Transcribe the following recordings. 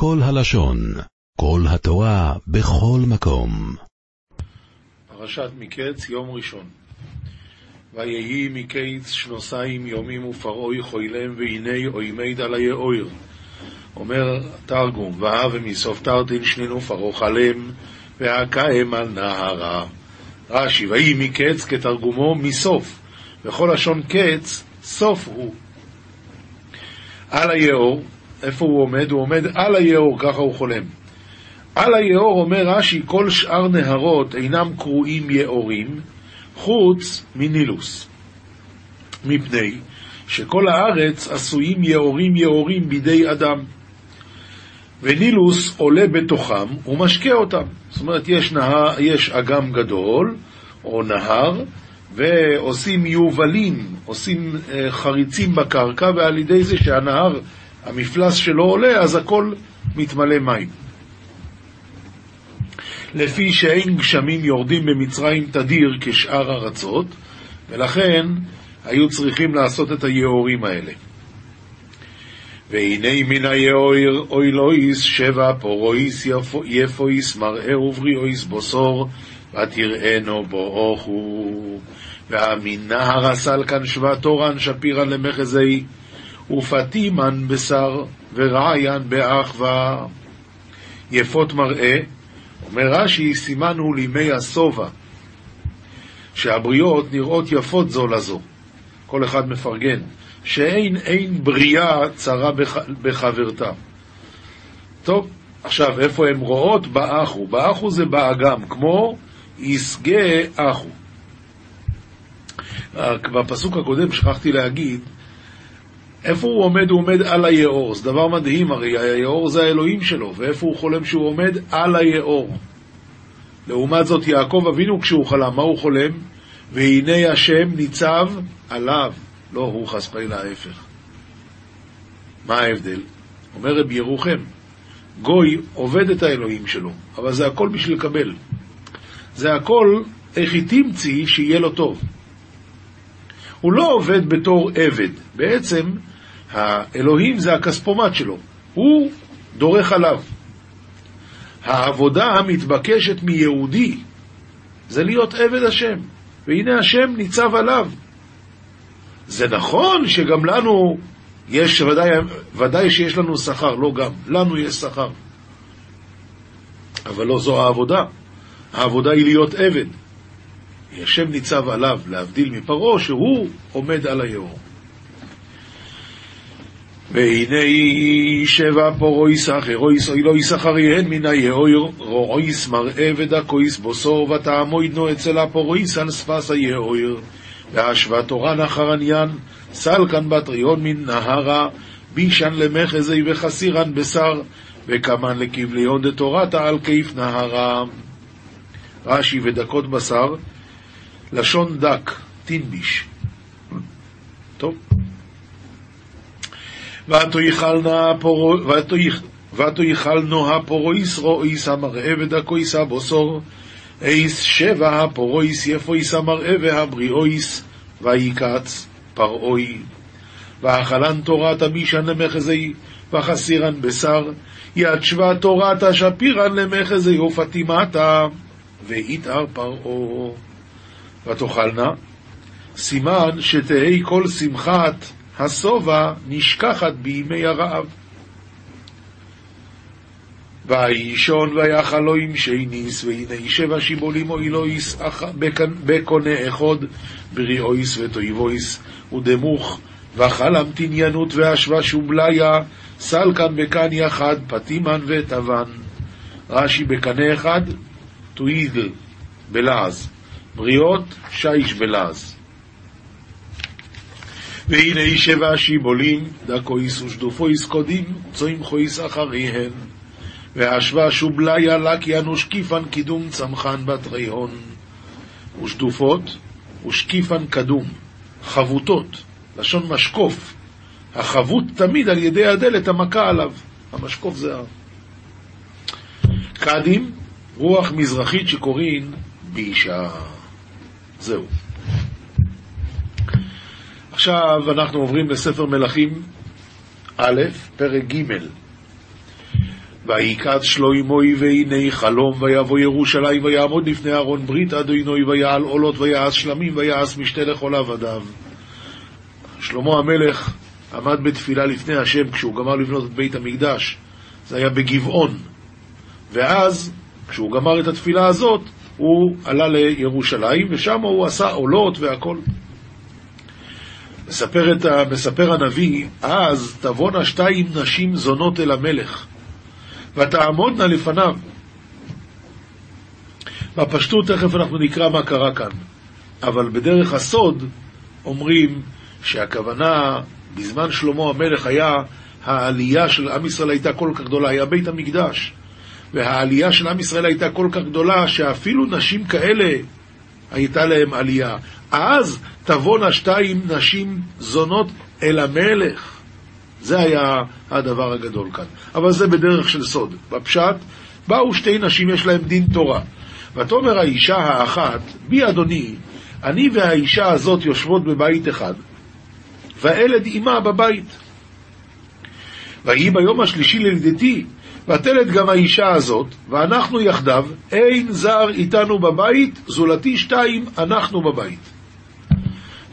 כל הלשון, כל התורה, בכל מקום. פרשת מקץ, יום ראשון. ויהי מקץ שנוסיים יומים ופרעוי חוילם והנה אוימי דליה אויר. אומר תרגום, והא ומסוף תרתין שנינו פרעה חלם, והקאם על נהרה. רש"י, ויהי מקץ כתרגומו מסוף, וכל לשון קץ, סוף הוא. על היאור, איפה הוא עומד? הוא עומד על היאור, ככה הוא חולם. על היאור אומר רש"י, כל שאר נהרות אינם קרואים יאורים, חוץ מנילוס. מפני שכל הארץ עשויים יאורים יאורים בידי אדם. ונילוס עולה בתוכם ומשקה אותם. זאת אומרת, יש, נהר, יש אגם גדול, או נהר, ועושים יובלים, עושים uh, חריצים בקרקע, ועל ידי זה שהנהר, המפלס שלו עולה, אז הכל מתמלא מים. לפי שאין גשמים יורדים במצרים תדיר כשאר ארצות, ולכן היו צריכים לעשות את היאורים האלה. והנה מן היאור אוילויס שבע פורואיס יפויס מראה ובריאויס בוסור ותראינו בואוכו והמנהר הסלקן שווה תורן שפירן למחזי ופתימן בשר ורעיין באחווה יפות מראה אומר רש"י, סימן הוא לימי השובע, שהבריות נראות יפות זו לזו, כל אחד מפרגן, שאין אין בריאה צרה בח, בחברתה. טוב, עכשיו, איפה הן רואות? באחו. באחו זה באגם, כמו יסגה אחו. בפסוק הקודם שכחתי להגיד, איפה הוא עומד? הוא עומד על היאור. זה דבר מדהים, הרי היאור זה האלוהים שלו, ואיפה הוא חולם שהוא עומד? על היאור. לעומת זאת, יעקב אבינו כשהוא חלם, מה הוא חולם? והנה השם ניצב עליו. לא הוא חס וחלילה ההפך. מה ההבדל? אומר רבי ירוחם, גוי עובד את האלוהים שלו, אבל זה הכל בשביל לקבל. זה הכל איך היא תמציא שיהיה לו טוב. הוא לא עובד בתור עבד, בעצם האלוהים זה הכספומט שלו, הוא דורך עליו. העבודה המתבקשת מיהודי זה להיות עבד השם, והנה השם ניצב עליו. זה נכון שגם לנו יש, ודאי, ודאי שיש לנו שכר, לא גם, לנו יש שכר. אבל לא זו העבודה. העבודה היא להיות עבד. השם ניצב עליו, להבדיל מפרעה, שהוא עומד על היאור. והנה שבע פורויס אחרויס אוי לא ישחריהן מן היאור רועיס מראה ודקויס בוסור ותעמוידנו אצל הפורויס על שפס היאור והשווה תורן אחרניין סלקן בטריון מן נהרה בישן למחזי וחסירן בשר וכמן לכבליון דתורתה על כיף נהרה רש"י ודקות בשר לשון דק, תינביש. טוב. ותאכלנו הפורויס רואיס המראה ודקויס הבוסור איס שבע הפורויס יפויס המראה והבריאויס ויקץ פרעוי. ואכלן תורת המישן למחזי וחסירן בשר. יד שווה תורת השפירן למחזי ופטימתה ואיתר פרעו. ותאכלנה, סימן שתהי כל שמחת השובע נשכחת בימי הרעב. וישון ויחל לו עם שייניס, והנה שבע שיבולים אוי אלוהיס בקונה אחד, בריאויס ותויבויס ודמוך, ואכל המתניינות והשווה שובליה, סלקן בקן יחד, פטימן ותבן. רש"י בקנה אחד, תוידל, בלעז. בריות, שיש ולעז. והנה שבע שיבולים, דקו איס ושדופו קודים, צוים חויס אחריהן. והשווה שובליה לק ינוש קיפן קידום צמחן בתרי הון. ושדופות, ושקיפן קדום, חבוטות, לשון משקוף. החבוט תמיד על ידי הדלת המכה עליו. המשקוף זה ה... קדים, רוח מזרחית שקוראים באישה. זהו. עכשיו אנחנו עוברים לספר מלכים א', פרק ג'. ויקץ שלוימוי והנה חלום ויבוא ירושלים ויעמוד לפני ארון ברית אדוני ויעל עולות ויעש שלמים ויעש משתה לכל עבדיו. שלמה המלך עמד בתפילה לפני השם כשהוא גמר לבנות את בית המקדש. זה היה בגבעון. ואז, כשהוא גמר את התפילה הזאת, הוא עלה לירושלים, ושם הוא עשה עולות והכל. מספר, ה... מספר הנביא, אז תבואנה שתיים נשים זונות אל המלך, ותעמודנה לפניו. בפשטות תכף אנחנו נקרא מה קרה כאן, אבל בדרך הסוד אומרים שהכוונה, בזמן שלמה המלך היה, העלייה של עם ישראל הייתה כל כך גדולה, היה בית המקדש. והעלייה של עם ישראל הייתה כל כך גדולה, שאפילו נשים כאלה הייתה להם עלייה. אז תבואנה שתיים נשים זונות אל המלך. זה היה הדבר הגדול כאן. אבל זה בדרך של סוד. בפשט, באו שתי נשים, יש להם דין תורה. ותאמר האישה האחת, בי אדוני, אני והאישה הזאת יושבות בבית אחד, והילד עמה בבית. ויהי ביום השלישי ללידתי, ותלד גם האישה הזאת, ואנחנו יחדיו, אין זר איתנו בבית, זולתי שתיים, אנחנו בבית.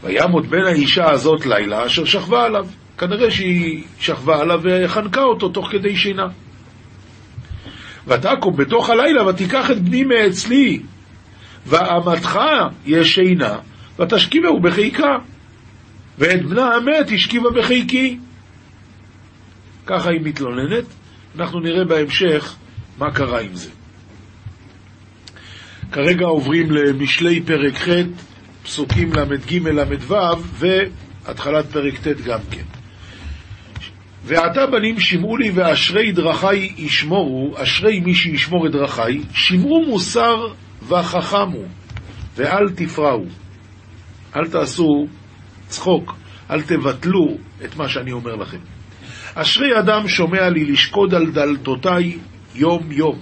וימות בן האישה הזאת לילה, אשר שכבה עליו. כנראה שהיא שכבה עליו וחנקה אותו תוך כדי שינה. ותקום בתוך הלילה ותיקח את בני מאצלי, ואמתך ישנה, ותשכיבהו בחיקה, ואת בנה המת השכיבה בחיקי. ככה היא מתלוננת, אנחנו נראה בהמשך מה קרה עם זה. כרגע עוברים למשלי פרק ח', פסוקים ל"ג ל"ו, והתחלת פרק ט' גם כן. ועתה בנים שמעו לי ואשרי דרכי ישמורו, אשרי מי שישמור את דרכי, שמרו מוסר וחכמו, ואל תפרעו. אל תעשו צחוק, אל תבטלו את מה שאני אומר לכם. אשרי אדם שומע לי לשקוד על דלתותיי יום יום.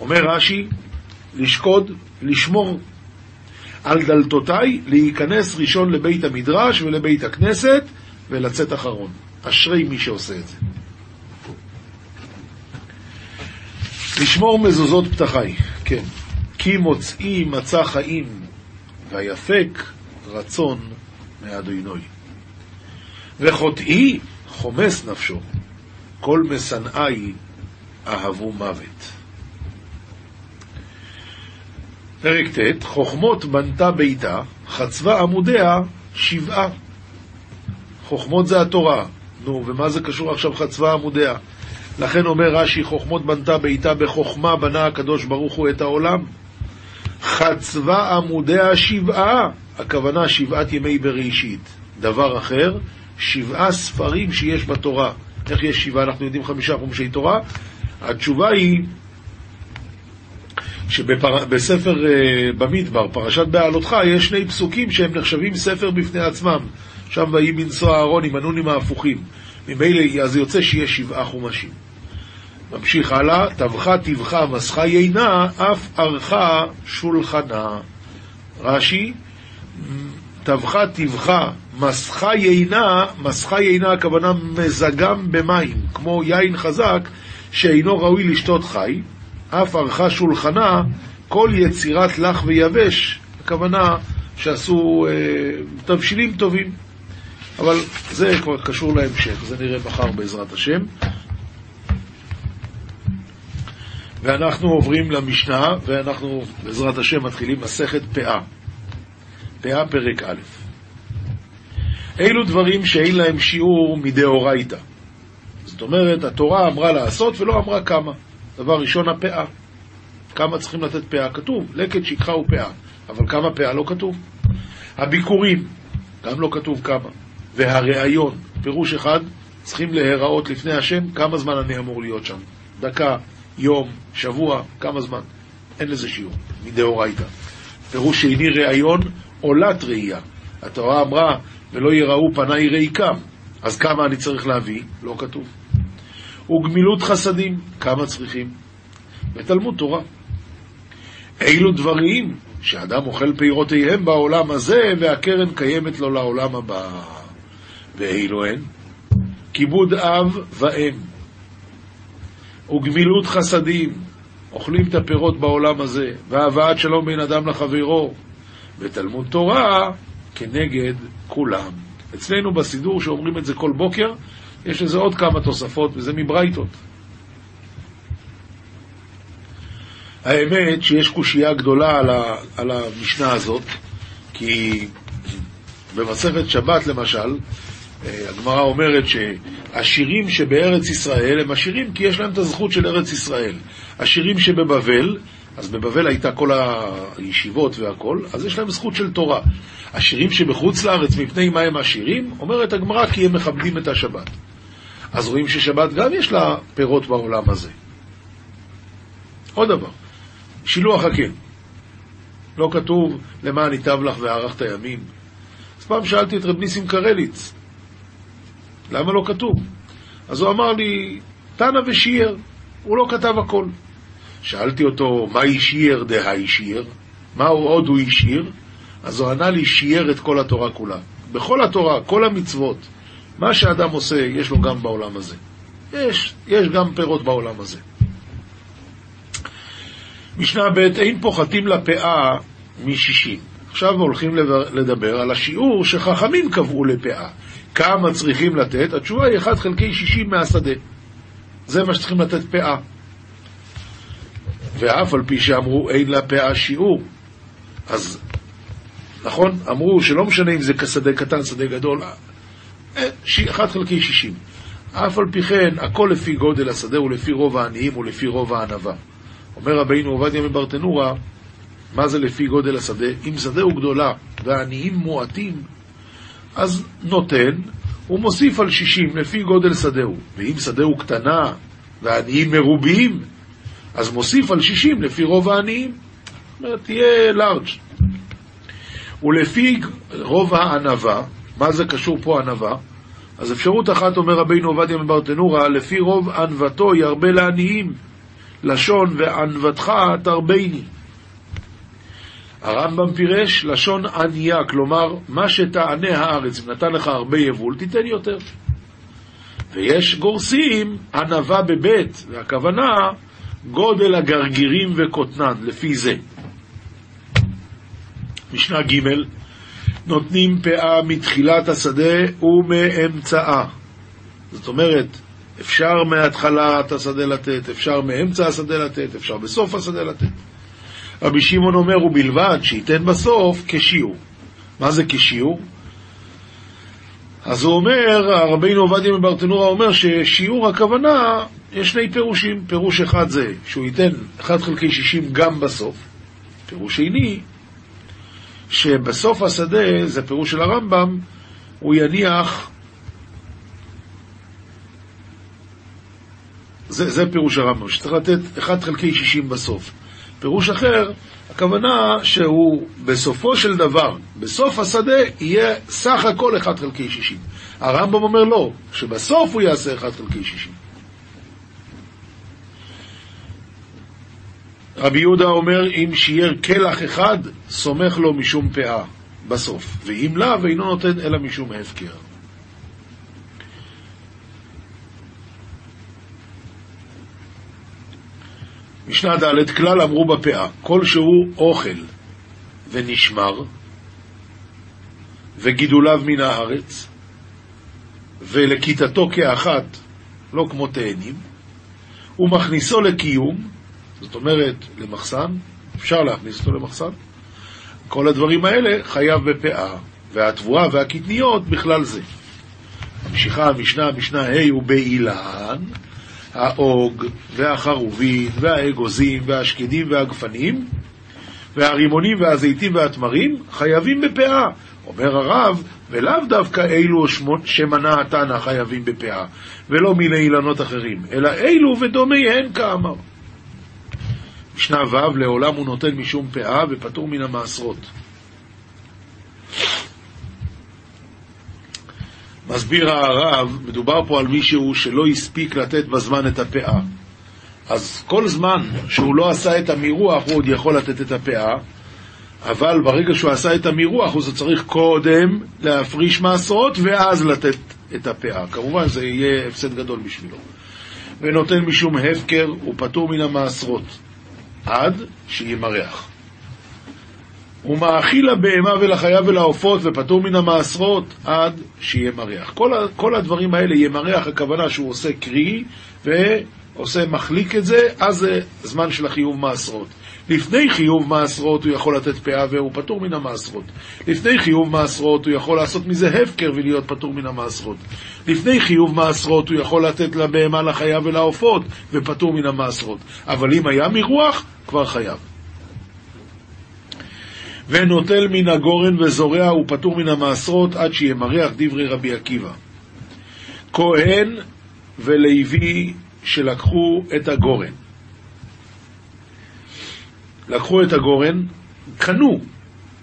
אומר רש"י, לשקוד, לשמור על דלתותיי, להיכנס ראשון לבית המדרש ולבית הכנסת ולצאת אחרון. אשרי מי שעושה את זה. לשמור מזוזות פתחי, כן. כי מוצאי מצא חיים, ויפק רצון מאדוני. וחוטאי חומס נפשו, כל משנאי אהבו מוות. פרק ט' חוכמות בנתה ביתה, חצבה עמודיה שבעה. חוכמות זה התורה. נו, ומה זה קשור עכשיו חצבה עמודיה? לכן אומר רש"י, חוכמות בנתה ביתה, בחוכמה בנה הקדוש ברוך הוא את העולם. חצבה עמודיה שבעה, הכוונה שבעת ימי בראשית. דבר אחר, שבעה ספרים שיש בתורה. איך יש שבעה? אנחנו יודעים חמישה חומשי תורה. התשובה היא שבספר uh, במדבר, פרשת בעלותך, יש שני פסוקים שהם נחשבים ספר בפני עצמם. שם ויהי בנשוא אהרון עם הנונים ההפוכים. ממילא אז יוצא שיש שבעה חומשים. ממשיך הלאה, טבחה טבחה מסכה יינה, אף ערכה שולחנה. רש"י, טבחה טבחה מסכה יינה, מסכה יינה הכוונה מזגם במים, כמו יין חזק שאינו ראוי לשתות חי, אף ערכה שולחנה, כל יצירת לח ויבש, הכוונה שעשו אה, תבשילים טובים. אבל זה כבר קשור להמשך, זה נראה מחר בעזרת השם. ואנחנו עוברים למשנה, ואנחנו בעזרת השם מתחילים מסכת פאה. פאה פרק א'. אילו דברים שאין להם שיעור מדאורייתא. זאת אומרת, התורה אמרה לעשות ולא אמרה כמה. דבר ראשון, הפאה. כמה צריכים לתת פאה? כתוב, לקט, שכחה ופאה. אבל כמה פאה לא כתוב. הביקורים, גם לא כתוב כמה. והראיון, פירוש אחד, צריכים להיראות לפני השם, כמה זמן אני אמור להיות שם. דקה, יום, שבוע, כמה זמן. אין לזה שיעור, מדאורייתא. פירוש שני ראיון, עולת ראייה. התורה אמרה, ולא יראו פניי ריקם. אז כמה אני צריך להביא? לא כתוב. וגמילות חסדים, כמה צריכים? בתלמוד תורה. אילו דברים שאדם אוכל פירותיהם בעולם הזה, והקרן קיימת לו לעולם הבא. ואילו הן? כיבוד אב ואם. וגמילות חסדים, אוכלים את הפירות בעולם הזה, והבאת שלום בין אדם לחברו, ותלמוד תורה כנגד כולם. אצלנו בסידור שאומרים את זה כל בוקר, יש לזה עוד כמה תוספות, וזה מברייתות. האמת שיש קושייה גדולה על, ה, על המשנה הזאת, כי במסכת שבת למשל, אה, הגמרא אומרת שהשירים שבארץ ישראל הם עשירים כי יש להם את הזכות של ארץ ישראל. השירים שבבבל, אז בבבל הייתה כל הישיבות והכל, אז יש להם זכות של תורה. השירים שבחוץ לארץ, מפני מה הם עשירים? אומרת הגמרא כי הם מכבדים את השבת. אז רואים ששבת גם יש לה פירות בעולם הזה. עוד דבר, שילוח הקן. לא כתוב למען ייטב לך וארך את הימים. אז פעם שאלתי את רב ניסים קרליץ, למה לא כתוב? אז הוא אמר לי, תנא ושיער, הוא לא כתב הכל. שאלתי אותו, מה אישיר דהאי שיר? מה עוד הוא השאיר? אז הוא ענה לי, שיער את כל התורה כולה. בכל התורה, כל המצוות, מה שאדם עושה, יש לו גם בעולם הזה. יש, יש גם פירות בעולם הזה. משנה ב' אין פוחתים לפאה משישים. עכשיו הולכים לדבר על השיעור שחכמים קבעו לפאה. כמה צריכים לתת? התשובה היא 1 חלקי 60 מהשדה. זה מה שצריכים לתת פאה. ואף על פי שאמרו אין לה פאה שיעור. אז נכון, אמרו שלא משנה אם זה שדה קטן, שדה גדול, 1 אה, חלקי 60. אף על פי כן, הכל לפי גודל השדה ולפי רוב העניים ולפי רוב הענווה. אומר רבינו עובדיה מברטנורה, מה זה לפי גודל השדה? אם שדה הוא גדולה והעניים מועטים, אז נותן, הוא מוסיף על 60 לפי גודל שדהו. ואם שדהו קטנה והעניים מרובים, אז מוסיף על 60 לפי רוב העניים. זאת אומרת, תהיה לארג'. ולפי רוב הענווה, מה זה קשור פה ענווה? אז אפשרות אחת, אומר רבינו עובדיה מברטנורה, לפי רוב ענוותו ירבה לעניים, לשון וענוותך תרביני. הרמב"ם פירש לשון ענייה, כלומר, מה שתענה הארץ, אם נתן לך הרבה יבול, תיתן יותר. ויש גורסים ענווה בבית, והכוונה גודל הגרגירים וקוטנן, לפי זה. משנה ג' נותנים פאה מתחילת השדה ומאמצעה. זאת אומרת, אפשר מהתחלת השדה לתת, אפשר מאמצע השדה לתת, אפשר בסוף השדה לתת. רבי שמעון אומר, ובלבד שייתן בסוף כשיעור. מה זה כשיעור? אז הוא אומר, רבינו עובדיה מברטנורה אומר ששיעור הכוונה, יש שני פירושים. פירוש אחד זה שהוא ייתן 1 חלקי 60 גם בסוף. פירוש שני, שבסוף השדה, זה פירוש של הרמב"ם, הוא יניח, זה, זה פירוש הרמב"ם, שצריך לתת 1 חלקי 60 בסוף. פירוש אחר, הכוונה שהוא בסופו של דבר, בסוף השדה, יהיה סך הכל 1 חלקי 60. הרמב"ם אומר לא, שבסוף הוא יעשה 1 חלקי 60. רבי יהודה אומר, אם שיער קלח אחד, סומך לו משום פאה, בסוף. ואם לאו, אינו נותן אלא משום הפקר. משנה ד' כלל אמרו בפאה, כל שהוא אוכל ונשמר, וגידוליו מן הארץ, ולכיתתו כאחת, לא כמו תאנים, ומכניסו לקיום, זאת אומרת למחסן, אפשר להכניס אותו למחסן, כל הדברים האלה חייב בפאה, והתבואה והקטניות בכלל זה. ממשיכה המשנה, המשנה ה' הוא באילן, האוג והחרובין והאגוזים והשקדים והגפנים והרימונים והזיתים והתמרים חייבים בפאה. אומר הרב, ולאו דווקא אלו שמנה התנא חייבים בפאה, ולא מיני אילנות אחרים, אלא אלו ודומיהן כאמר. משנה ו' לעולם הוא נותן משום פאה ופטור מן המעשרות. מסביר הרב, מדובר פה על מישהו שלא הספיק לתת בזמן את הפאה. אז כל זמן שהוא לא עשה את המירוח, הוא עוד יכול לתת את הפאה, אבל ברגע שהוא עשה את המירוח, הוא צריך קודם להפריש מעשרות ואז לתת את הפאה. כמובן זה יהיה הפסד גדול בשבילו. ונותן משום הפקר, הוא פטור מן המעשרות, עד שימרח. ומאכיל לבהמה ולחיה ולעופות ופטור מן המעשרות עד שיהיה מריח. כל, כל הדברים האלה יהיה מריח, הכוונה שהוא עושה קרי ועושה מחליק את זה, אז זה זמן של החיוב מעשרות. לפני חיוב מעשרות הוא יכול לתת פאה והוא פטור מן המעשרות. לפני חיוב מעשרות הוא יכול לעשות מזה הפקר ולהיות פטור מן המעשרות. לפני חיוב מעשרות הוא יכול לתת לבהמה, לחיה ולעופות ופטור מן המעשרות. אבל אם היה מרוח, כבר חייב. ונוטל מן הגורן וזורע ופטור מן המעשרות עד שיהיה מריח דברי רבי עקיבא. כהן ולוי שלקחו את הגורן. לקחו את הגורן, קנו.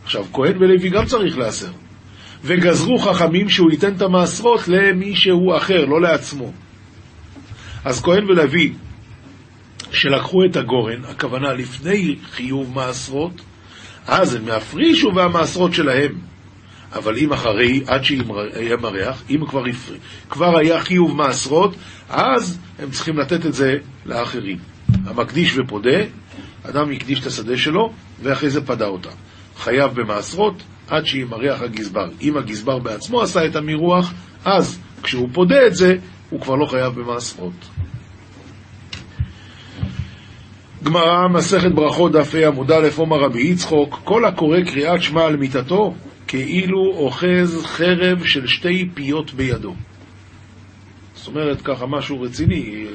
עכשיו, כהן ולוי גם צריך להסר. וגזרו חכמים שהוא ייתן את המעשרות למישהו אחר, לא לעצמו. אז כהן ולוי שלקחו את הגורן, הכוונה לפני חיוב מעשרות, אז הם יפרישו והמעשרות שלהם. אבל אם אחרי, עד שיהיה מריח, אם כבר, יפר... כבר היה חיוב מעשרות, אז הם צריכים לתת את זה לאחרים. המקדיש ופודה, אדם הקדיש את השדה שלו, ואחרי זה פדה אותה. חייב במעשרות עד שימרח הגזבר. אם הגזבר בעצמו עשה את המירוח, אז כשהוא פודה את זה, הוא כבר לא חייב במעשרות. גמרא, מסכת ברכות, דף ה' עמוד א', עומר רבי יצחוק, כל הקורא קריאת שמע על מיתתו, כאילו אוחז חרב של שתי פיות בידו. זאת אומרת, ככה משהו רציני,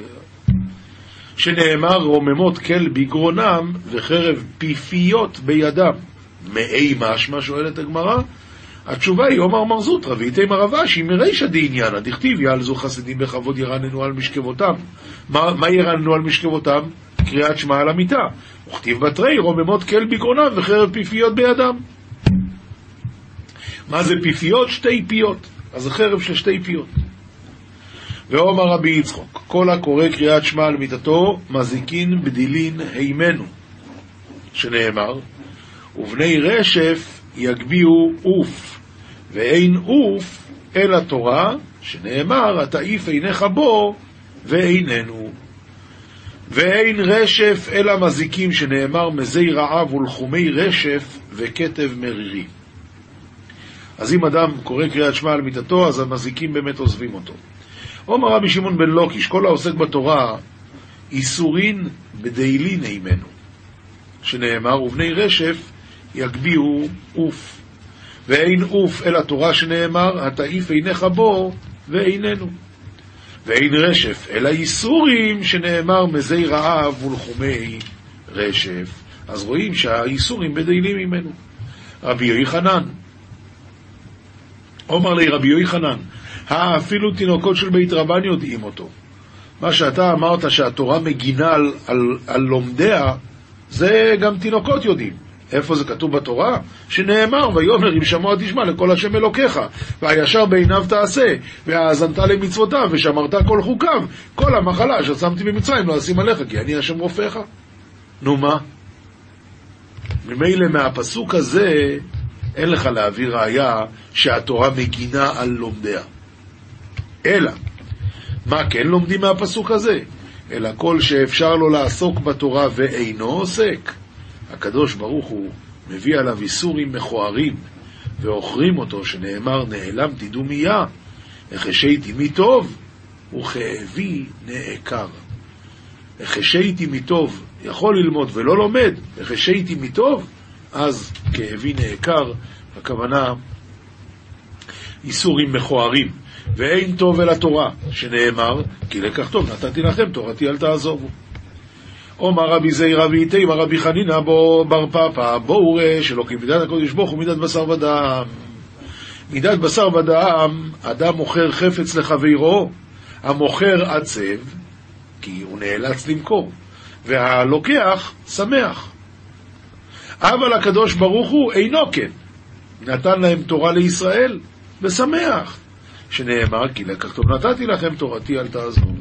שנאמר רוממות כל בגרונם וחרב פיפיות בידם. מאי משמע, שואלת הגמרא? התשובה היא, עומר מרזות, רביתם הרבשי מרישא דעניינה, דכתיב יעלזו חסידים בכבוד ירננו על משכבותם. מה, מה ירננו על משכבותם? קריאת שמע על המיטה. וכתיב בתרי רוממות כל בגרונם וחרב פיפיות בידם. מה זה פיפיות? שתי פיות. אז זה חרב של שתי פיות. ואומר רבי יצחוק, כל הקורא קריאת שמע על מיטתו, מזיקין בדילין הימנו, שנאמר, ובני רשף יגביהו עוף, ואין עוף אלא תורה, שנאמר, התעיף עיניך בו ואיננו. ואין רשף אלא מזיקים, שנאמר מזי רעב ולחומי רשף וכתב מרירי. אז אם אדם קורא קריאת שמע על מיטתו, אז המזיקים באמת עוזבים אותו. אומר רבי שמעון בן לוקיש, כל העוסק בתורה, איסורין בדאילין אימנו, שנאמר, ובני רשף יגביהו עוף. ואין עוף אלא תורה שנאמר, התעיף עיניך בו ואיננו. ואין רשף, אלא איסורים שנאמר מזי רעב ולחומי רשף. אז רואים שהאיסורים בדיינים ממנו. רבי יוחנן, אומר לי רבי יוחנן, אפילו תינוקות של בית רבן יודעים אותו. מה שאתה אמרת שהתורה מגינה על, על, על לומדיה, זה גם תינוקות יודעים. איפה זה כתוב בתורה? שנאמר, ויאמר אם שמוע תשמע לכל השם אלוקיך, והישר בעיניו תעשה, והאזנת למצוותיו, ושמרת כל חוקיו, כל המחלה אשר שמתי במצרים לא אשים עליך, כי אני השם רופאיך. נו מה? ממילא מהפסוק הזה אין לך להביא ראיה שהתורה מגינה על לומדיה. אלא, מה כן לומדים מהפסוק הזה? אלא כל שאפשר לו לעסוק בתורה ואינו עוסק, הקדוש ברוך הוא מביא עליו איסורים מכוערים ועוכרים אותו, שנאמר נעלמתי דומיה, החשייתי מטוב וכאבי נעקר. החשייתי מטוב, יכול ללמוד ולא לומד, החשייתי מטוב, אז כאבי נעקר, הכוונה איסורים מכוערים. ואין טוב אל התורה, שנאמר, כי לקח טוב נתתי לכם, תורתי אל תעזובו. עומר רבי זעירא ואיתימה רבי חנינא בר פפא, בואו ראה שלא כמידת הקודש ברוך הוא מידת בשר ודם. מידת בשר ודם, אדם מוכר חפץ לחברו, המוכר עצב, כי הוא נאלץ למכור, והלוקח שמח. אבל הקדוש ברוך הוא אינו כן, נתן להם תורה לישראל, ושמח. שנאמר, כי לקח טוב נתתי לכם תורתי אל תעזבו.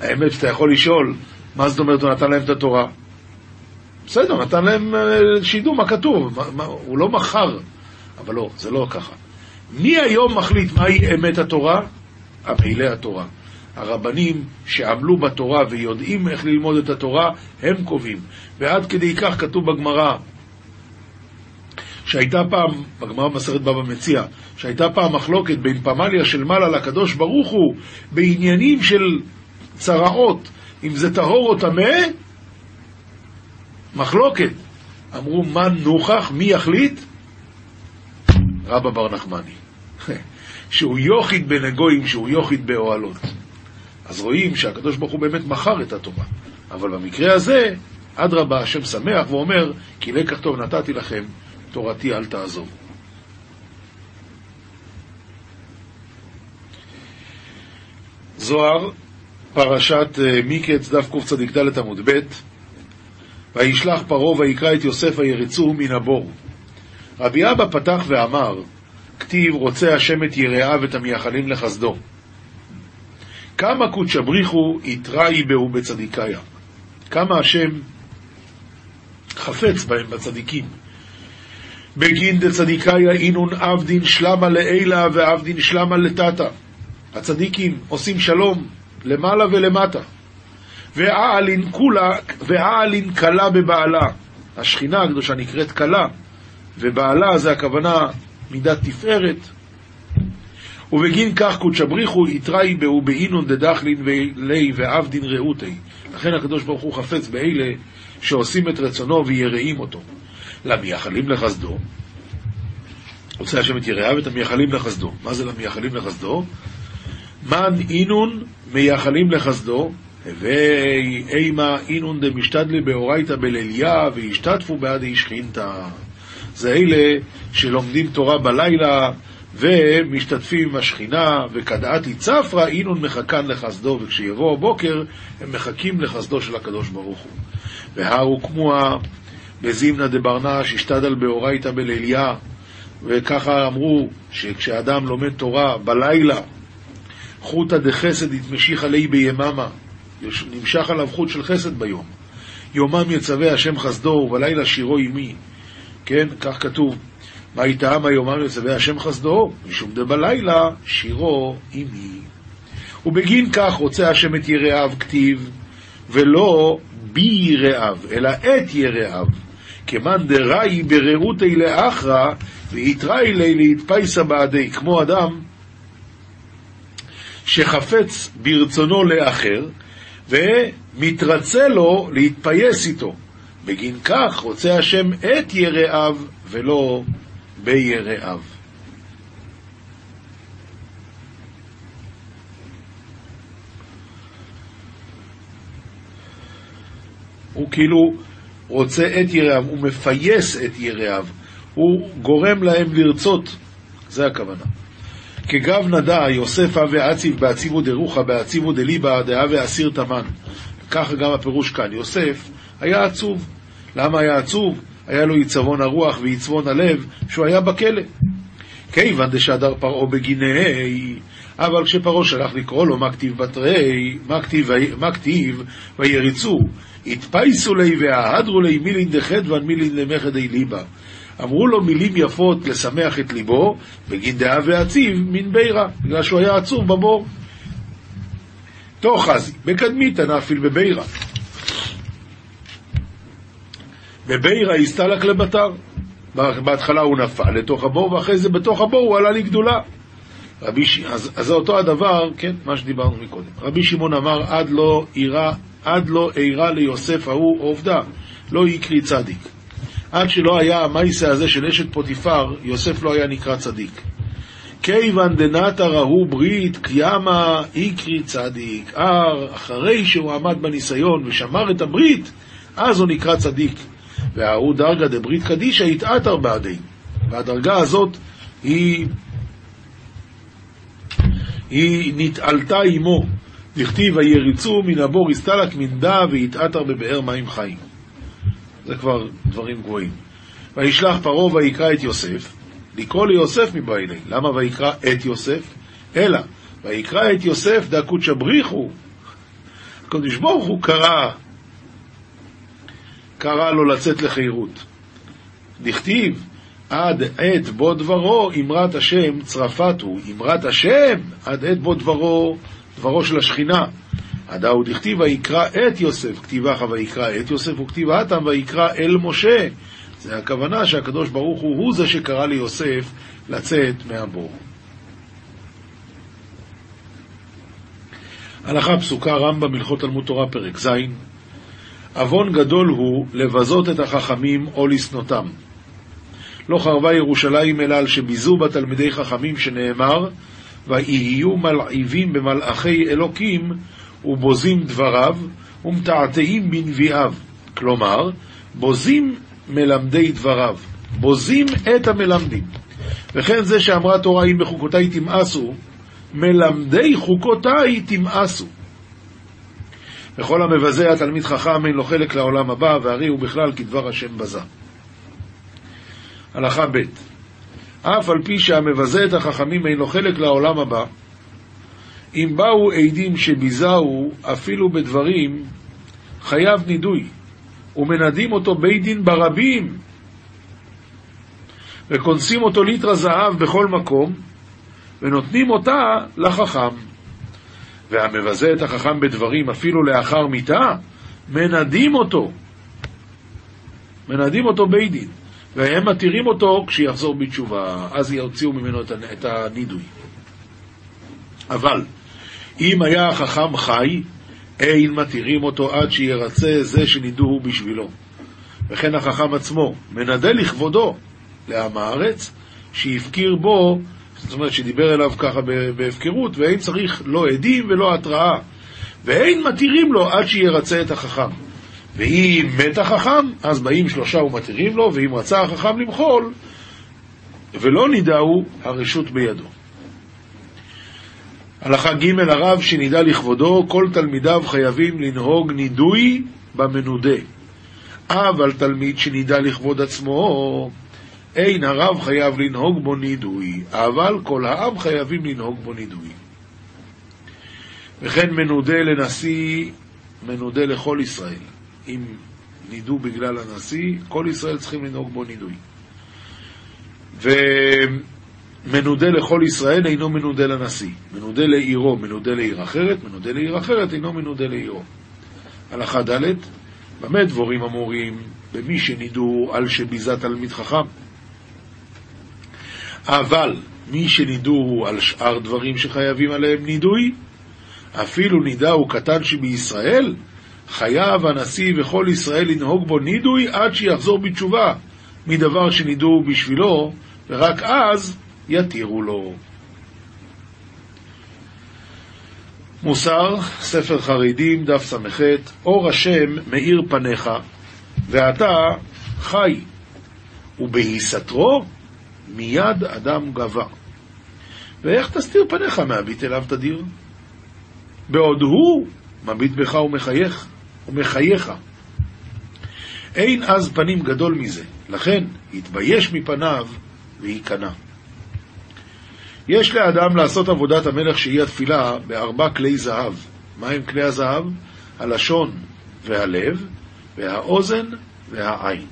האמת שאתה יכול לשאול, מה זאת אומרת הוא נתן להם את התורה? בסדר, נתן להם אה, שידעו מה כתוב, הוא לא מכר, אבל לא, זה לא ככה. מי היום מחליט מהי אמת התורה? המעילי התורה. הרבנים שעמלו בתורה ויודעים איך ללמוד את התורה, הם קובעים. ועד כדי כך כתוב בגמרא, שהייתה פעם, בגמרא במסכת בבא מציע, שהייתה פעם מחלוקת בין פמליה של מעלה לקדוש ברוך הוא בעניינים של צרעות, אם זה טהור או טמא, מחלוקת. אמרו, מה נוכח, מי יחליט? רבא בר נחמני. שהוא יוחיד בין הגויים, שהוא יוחיד באוהלות. אז רואים שהקדוש ברוך הוא באמת מכר את התורה. אבל במקרה הזה, אדרבה, השם שמח ואומר, כי לקח טוב נתתי לכם, תורתי אל תעזוב. זוהר, פרשת אה, מקץ, דף קצ"ד עמוד ב', וישלח פרעה ויקרא את יוסף וירצו מן הבור. רבי אבא פתח ואמר, כתיב רוצה השם את יראיו ואת המייחלים לחסדו. כמה קודשא בריחו יתראי בהו בצדיקיה. כמה השם חפץ בהם בצדיקים. בגין דצדיקיה אינון עבדין שלמה לעילה ועבדין שלמה לטאטה. הצדיקים עושים שלום למעלה ולמטה. ואעלין כולה, ואעלין כלה בבעלה. השכינה הקדושה נקראת כלה, ובעלה זה הכוונה מידת תפארת. ובגין כך קודשא בריחו יתראי בהו באינון דדחלין ולי ועבדין רעותי. לכן הקדוש ברוך הוא חפץ באלה שעושים את רצונו ויראים אותו. למייחלים לחסדו. רוצה השם את יראיו ואת המייחלים לחסדו. מה זה למייחלים לחסדו? מן אינון מייחלים לחסדו, הווי אימה אינון דמשתדלי באורייתא בליליה והשתתפו בעד איש חינתא. זה אלה שלומדים תורה בלילה ומשתתפים עם השכינה, וכדעתי צפרא אינון מחכן לחסדו, וכשיבוא הבוקר הם מחכים לחסדו של הקדוש ברוך הוא. והרו כמוה בזימנא דברנש השתדל באורייתא בליליה, וככה אמרו שכשאדם לומד תורה בלילה, חוטא דחסד יתמשיך עלי ביממה, נמשך עליו חוט של חסד ביום. יומם יצווה השם חסדו ובלילה שירו עמי. כן, כך כתוב. מה יטעם היומם יצווה השם חסדו? משום דבלילה שירו עמי. ובגין כך רוצה השם את יראיו כתיב, ולא בי יראיו, אלא את יראיו. כמאן דראי ברעותי לאחרא, ויתראי לי להתפייסא בעדי, כמו אדם שחפץ ברצונו לאחר, ומתרצה לו להתפייס איתו. בגין כך רוצה השם את יראיו ולא ביראיו. הוא כאילו רוצה את יראיו, הוא מפייס את יראיו, הוא גורם להם לרצות, זה הכוונה. כגב נדע יוסף אבי אציב בעציבו דרוחה בעציבו דליבה דהווה אסיר תמן. ככה גם הפירוש כאן. יוסף היה עצוב. למה היה עצוב? היה לו עיצבון הרוח ועיצבון הלב שהוא היה בכלא. כיוון דשדר פרעה בגיני, אבל כשפרעה שלח לקרוא לו מה כתיב בתרי, מה כתיב ויריצו, התפייסו לי וההדרו לי מילין דחדוון מילין למחדי ליבה. אמרו לו מילים יפות לשמח את ליבו, בגין דעה ועציב מן בירה, בגלל שהוא היה עצוב בבור. תוך אז, בקדמית נפיל בבירה. בבירה הסתלק לבתר. בהתחלה הוא נפל לתוך הבור, ואחרי זה בתוך הבור הוא עלה לגדולה. רבי ש... אז, אז זה אותו הדבר, כן, מה שדיברנו מקודם. רבי שמעון אמר, עד לא אירע, עד לא אירע ליוסף ההוא עובדה, לא יקרי צדיק. עד שלא היה המייסה הזה של אשת פוטיפר, יוסף לא היה נקרא צדיק. כיוון דנתא ראו ברית קיימא איקרי צדיק. אר, אחרי שהוא עמד בניסיון ושמר את הברית, אז הוא נקרא צדיק. וההוא דרגא דברית קדישא יתעתר בעדי. והדרגה הזאת היא, היא נתעלתה עמו. דכתיב ויריצו מן הבור הסתלק מן דה ויתעתר בבאר מים חיים. זה כבר דברים גבוהים. וישלח פרעה ויקרא את יוסף, לקרוא ליוסף מבעילי. למה ויקרא את יוסף? אלא, ויקרא את יוסף דקות שבריחו. הקדוש ברוך הוא קרא, קרא לו לצאת לחירות. דכתיב, עד עת בו דברו, אמרת השם צרפת הוא. אמרת השם, עד עת בו דברו, דברו של השכינה. הדאו דכתיב ויקרא את יוסף, כתיבך ויקרא את יוסף, וכתיב התם ויקרא אל משה. זה הכוונה שהקדוש ברוך הוא הוא זה שקרא ליוסף לצאת מהבור. הלכה פסוקה רמב"ם הלכות תלמוד תורה פרק ז' עוון גדול הוא לבזות את החכמים או לשנותם. לא חרבה ירושלים אלא על שביזו בה תלמידי חכמים שנאמר ויהיו מלעיבים במלאכי אלוקים ובוזים דבריו ומתעתעים בנביאיו. כלומר, בוזים מלמדי דבריו, בוזים את המלמדים. וכן זה שאמרה תורה אם בחוקותיי תמאסו, מלמדי חוקותיי תמאסו. וכל המבזה התלמיד חכם אין לו חלק לעולם הבא, והרי הוא בכלל כדבר השם בזה. הלכה ב' אף על פי שהמבזה את החכמים אין לו חלק לעולם הבא, אם באו עדים שביזהו אפילו בדברים, חייב נידוי, ומנדים אותו בית דין ברבים, וכונסים אותו ליטרה זהב בכל מקום, ונותנים אותה לחכם. והמבזה את החכם בדברים אפילו לאחר מיתה, מנדים אותו. מנדים אותו בית דין, והם מתירים אותו כשיחזור בתשובה, אז יוציאו ממנו את הנידוי. אבל אם היה החכם חי, אין מתירים אותו עד שירצה זה שנידוהו בשבילו. וכן החכם עצמו מנדה לכבודו לעם הארץ, שהפקיר בו זאת אומרת שדיבר אליו ככה בהפקרות, ואין צריך לא עדים ולא התראה. ואין מתירים לו עד שירצה את החכם. ואם מת החכם, אז באים שלושה ומתירים לו, ואם רצה החכם למחול, ולא נידהו, הרשות בידו. הלכה ג' הרב שנידע לכבודו, כל תלמידיו חייבים לנהוג נידוי במנודה. אבל תלמיד שנידע לכבוד עצמו, אין הרב חייב לנהוג בו נידוי, אבל כל העם חייבים לנהוג בו נידוי. וכן מנודה לנשיא, מנודה לכל ישראל. אם נידו בגלל הנשיא, כל ישראל צריכים לנהוג בו נידוי. ומנודה לכל ישראל אינו מנודה לנשיא. מנודה לעירו, מנודה לעיר אחרת, מנודה לעיר אחרת אינו מנודה לעירו. הלכה ד' במה דבורים אמורים? במי שנידו על שביזה תלמיד חכם. אבל מי שנידו על שאר דברים שחייבים עליהם נידוי, אפילו נידה הוא קטן שבישראל, חייב הנשיא וכל ישראל לנהוג בו נידוי עד שיחזור בתשובה מדבר שנידו בשבילו, ורק אז יתירו לו. מוסר, ספר חרדים, דף ס"ח, אור השם מאיר פניך, ואתה חי, ובהיסתרו מיד אדם גבה. ואיך תסתיר פניך מהביט אליו תדיר? בעוד הוא מביט בך ומחייך, ומחייך. אין אז פנים גדול מזה, לכן יתבייש מפניו וייכנע. יש לאדם לעשות עבודת המלך שהיא התפילה בארבע כלי זהב. מהם כלי הזהב? הלשון והלב, והאוזן והעין.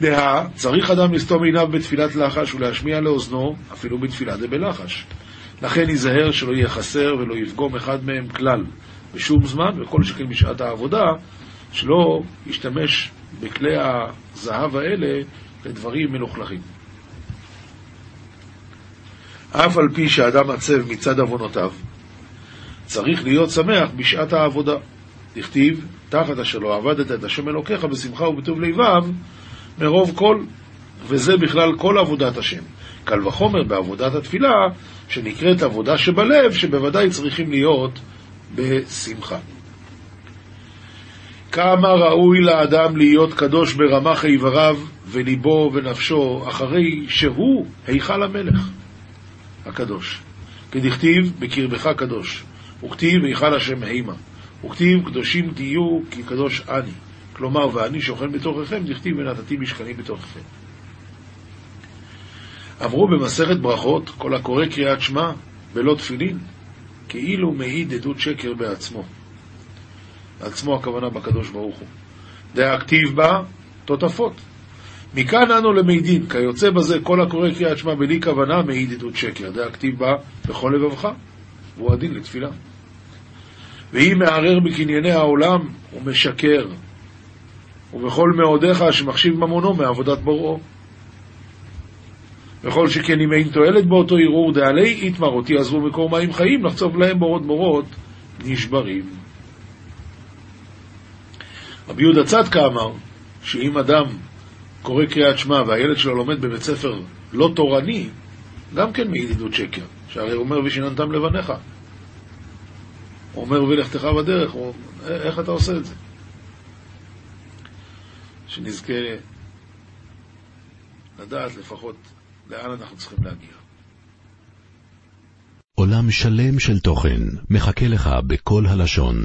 דהה, צריך אדם לסתום עיניו בתפילת לחש ולהשמיע לאוזנו, אפילו בתפילה דבלחש. לכן ייזהר שלא יהיה חסר ולא יפגום אחד מהם כלל בשום זמן, וכל שכן בשעת העבודה, שלא ישתמש בכלי הזהב האלה לדברים מלוכלכים. אף על פי שאדם עצב מצד עוונותיו, צריך להיות שמח בשעת העבודה. דכתיב, תחת אשר לא עבדת את השם אלוקיך בשמחה ובטוב לבב, מרוב כל, וזה בכלל כל עבודת השם. קל וחומר בעבודת התפילה, שנקראת עבודה שבלב, שבוודאי צריכים להיות בשמחה. כמה ראוי לאדם להיות קדוש ברמ"ח איבריו וליבו ונפשו, אחרי שהוא היכל המלך הקדוש. כדכתיב בקרבך קדוש, וכתיב היכל השם המה, וכתיב קדושים תהיו כי קדוש אני. כלומר, ואני שוכן בתוככם, דכתיב ונתתי משכני בתוככם. אמרו במסכת ברכות, כל הקורא קריאת שמע בלא תפילין, כאילו מעיד עדות שקר בעצמו. בעצמו הכוונה בקדוש ברוך הוא. דהכתיב בה תותפות. מכאן אנו למעידין, כיוצא בזה כל הקורא קריאת שמע בלי כוונה מעיד עדות שקר. דהכתיב בה בכל לבבך. והוא הדין לתפילה. ואם מערער בקנייני העולם, הוא משקר. ובכל מאודיך שמחשיב ממונו מעבודת בוראו. וכל שכן אם אין תועלת באותו ערעור דעלי איתמר אותי עזבו מקור מים חיים, לחצוב להם בורות בורות נשברים. רבי יהודה צדקה אמר שאם אדם קורא קריאת שמע והילד שלו לומד בבית ספר לא תורני, גם כן מידידות שקר, שהרי הוא אומר ושיננתם לבניך. הוא אומר ולכתך בדרך, הוא... איך אתה עושה את זה? שנזכה לדעת לפחות לאן אנחנו צריכים להגיע. עולם שלם של תוכן מחכה לך בכל הלשון,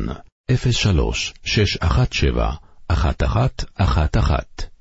03 617 1111